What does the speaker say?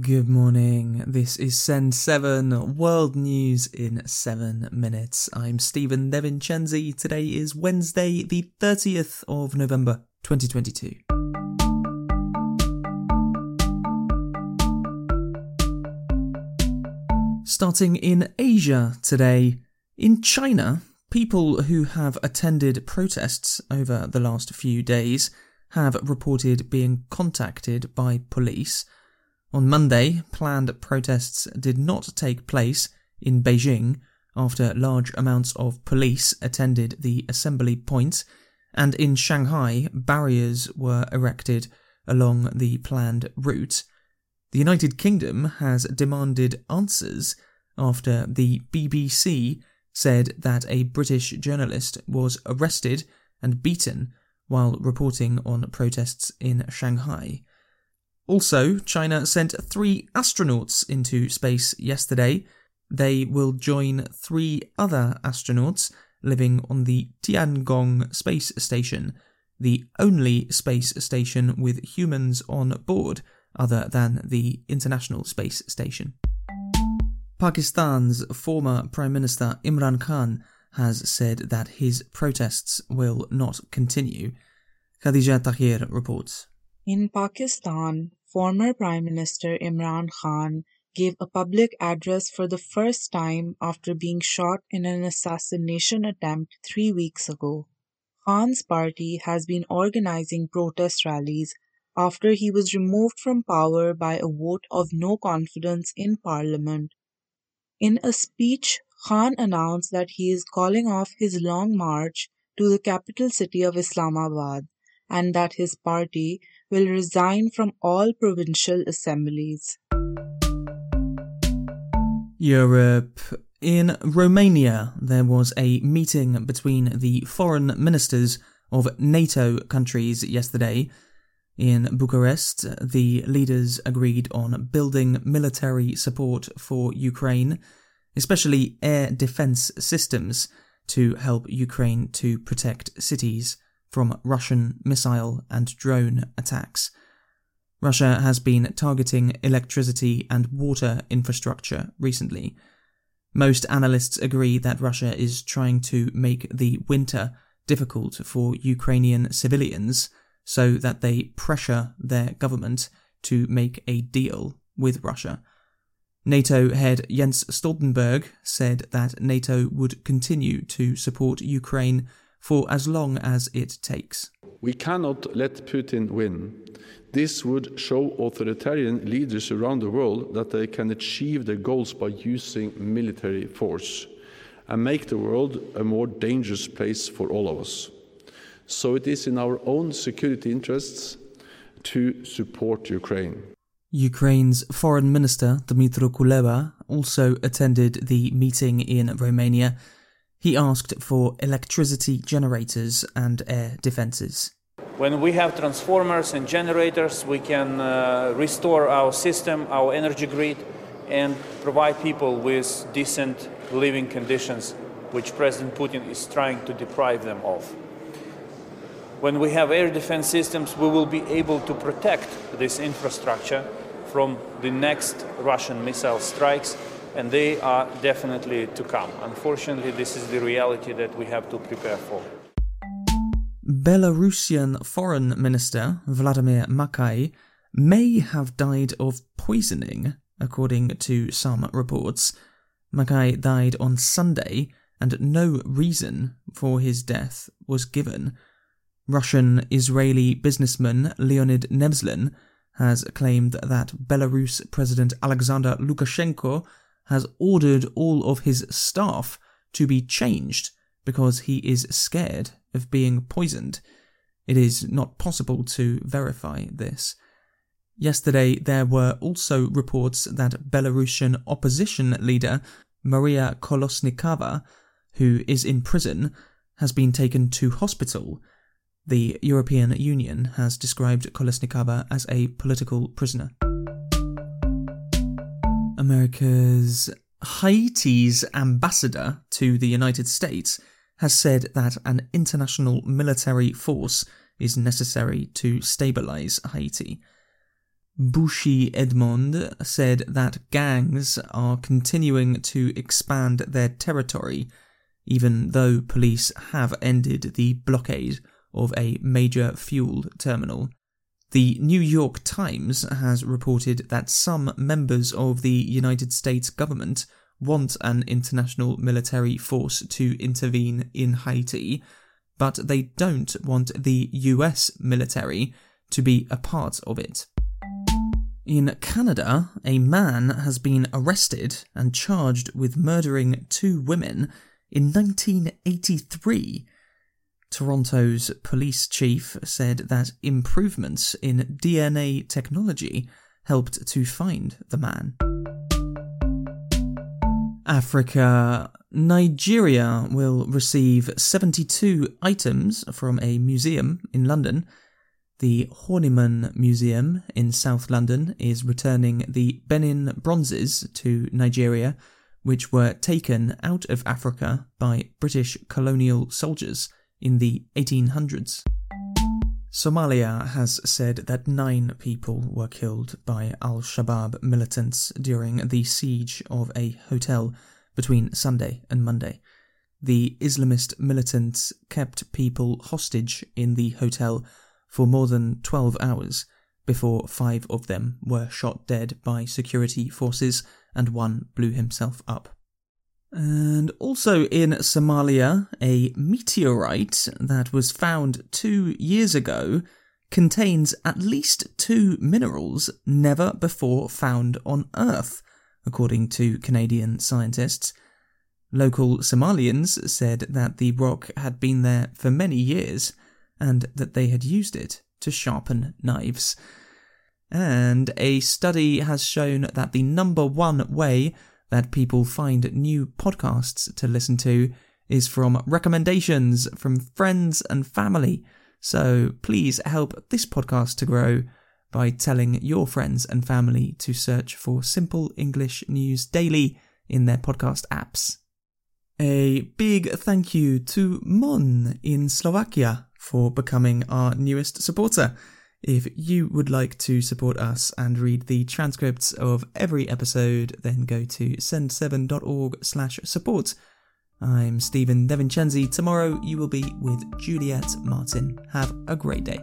Good morning. This is Send 7 World News in 7 minutes. I'm Stephen DeVincenzi. Today is Wednesday, the 30th of November, 2022. Starting in Asia today, in China, people who have attended protests over the last few days have reported being contacted by police on Monday, planned protests did not take place in Beijing after large amounts of police attended the assembly points, point, and in Shanghai, barriers were erected along the planned route. The United Kingdom has demanded answers after the BBC said that a British journalist was arrested and beaten while reporting on protests in Shanghai. Also, China sent three astronauts into space yesterday. They will join three other astronauts living on the Tiangong space station, the only space station with humans on board other than the International Space Station. Pakistan's former Prime Minister Imran Khan has said that his protests will not continue. Khadija Tahir reports. In Pakistan, former Prime Minister Imran Khan gave a public address for the first time after being shot in an assassination attempt three weeks ago. Khan's party has been organizing protest rallies after he was removed from power by a vote of no confidence in parliament. In a speech, Khan announced that he is calling off his long march to the capital city of Islamabad and that his party will resign from all provincial assemblies. Europe. In Romania, there was a meeting between the foreign ministers of NATO countries yesterday. In Bucharest, the leaders agreed on building military support for Ukraine, especially air defense systems to help Ukraine to protect cities from Russian missile and drone attacks. Russia has been targeting electricity and water infrastructure recently. Most analysts agree that Russia is trying to make the winter difficult for Ukrainian civilians so that they pressure their government to make a deal with Russia. NATO head Jens Stoltenberg said that NATO would continue to support Ukraine for as long as it takes. We cannot let Putin win. This would show authoritarian leaders around the world that they can achieve their goals by using military force and make the world a more dangerous place for all of us. So it is in our own security interests to support Ukraine. Ukraine's foreign minister Dmytro Kuleba also attended the meeting in Romania he asked for electricity generators and air defenses. When we have transformers and generators, we can uh, restore our system, our energy grid, and provide people with decent living conditions, which President Putin is trying to deprive them of. When we have air defense systems, we will be able to protect this infrastructure from the next Russian missile strikes and they are definitely to come. Unfortunately, this is the reality that we have to prepare for. Belarusian Foreign Minister Vladimir Makei may have died of poisoning, according to some reports. Makei died on Sunday, and no reason for his death was given. Russian Israeli businessman Leonid Nevzlin has claimed that Belarus President Alexander Lukashenko has ordered all of his staff to be changed because he is scared of being poisoned. It is not possible to verify this. Yesterday, there were also reports that Belarusian opposition leader Maria Kolesnikova, who is in prison, has been taken to hospital. The European Union has described Kolesnikova as a political prisoner. America's Haiti's ambassador to the United States has said that an international military force is necessary to stabilize Haiti. Bocchit Edmond said that gangs are continuing to expand their territory, even though police have ended the blockade of a major fuel terminal. The New York Times has reported that some members of the United States government want an international military force to intervene in Haiti, but they don't want the US military to be a part of it. In Canada, a man has been arrested and charged with murdering two women in 1983. Toronto's police chief said that improvements in DNA technology helped to find the man. Africa, Nigeria will receive 72 items from a museum in London. The Horniman Museum in South London is returning the Benin bronzes to Nigeria, which were taken out of Africa by British colonial soldiers in the 1800s. Somalia has said that nine people were killed by Al Shabaab militants during the siege of a hotel between Sunday and Monday. The Islamist militants kept people hostage in the hotel for more than 12 hours before five of them were shot dead by security forces and one blew himself up. And also in Somalia, a meteorite that was found two years ago contains at least two minerals never before found on Earth, according to Canadian scientists. Local Somalians said that the rock had been there for many years and that they had used it to sharpen knives. And a study has shown that the number one way that people find new podcasts to listen to is from recommendations from friends and family. So please help this podcast to grow by telling your friends and family to search for Simple English News Daily in their podcast apps. A big thank you to Mon in Slovakia for becoming our newest supporter. If you would like to support us and read the transcripts of every episode, then go to send7.org slash support. I'm Stephen DeVincenzi. Tomorrow you will be with Juliet Martin. Have a great day.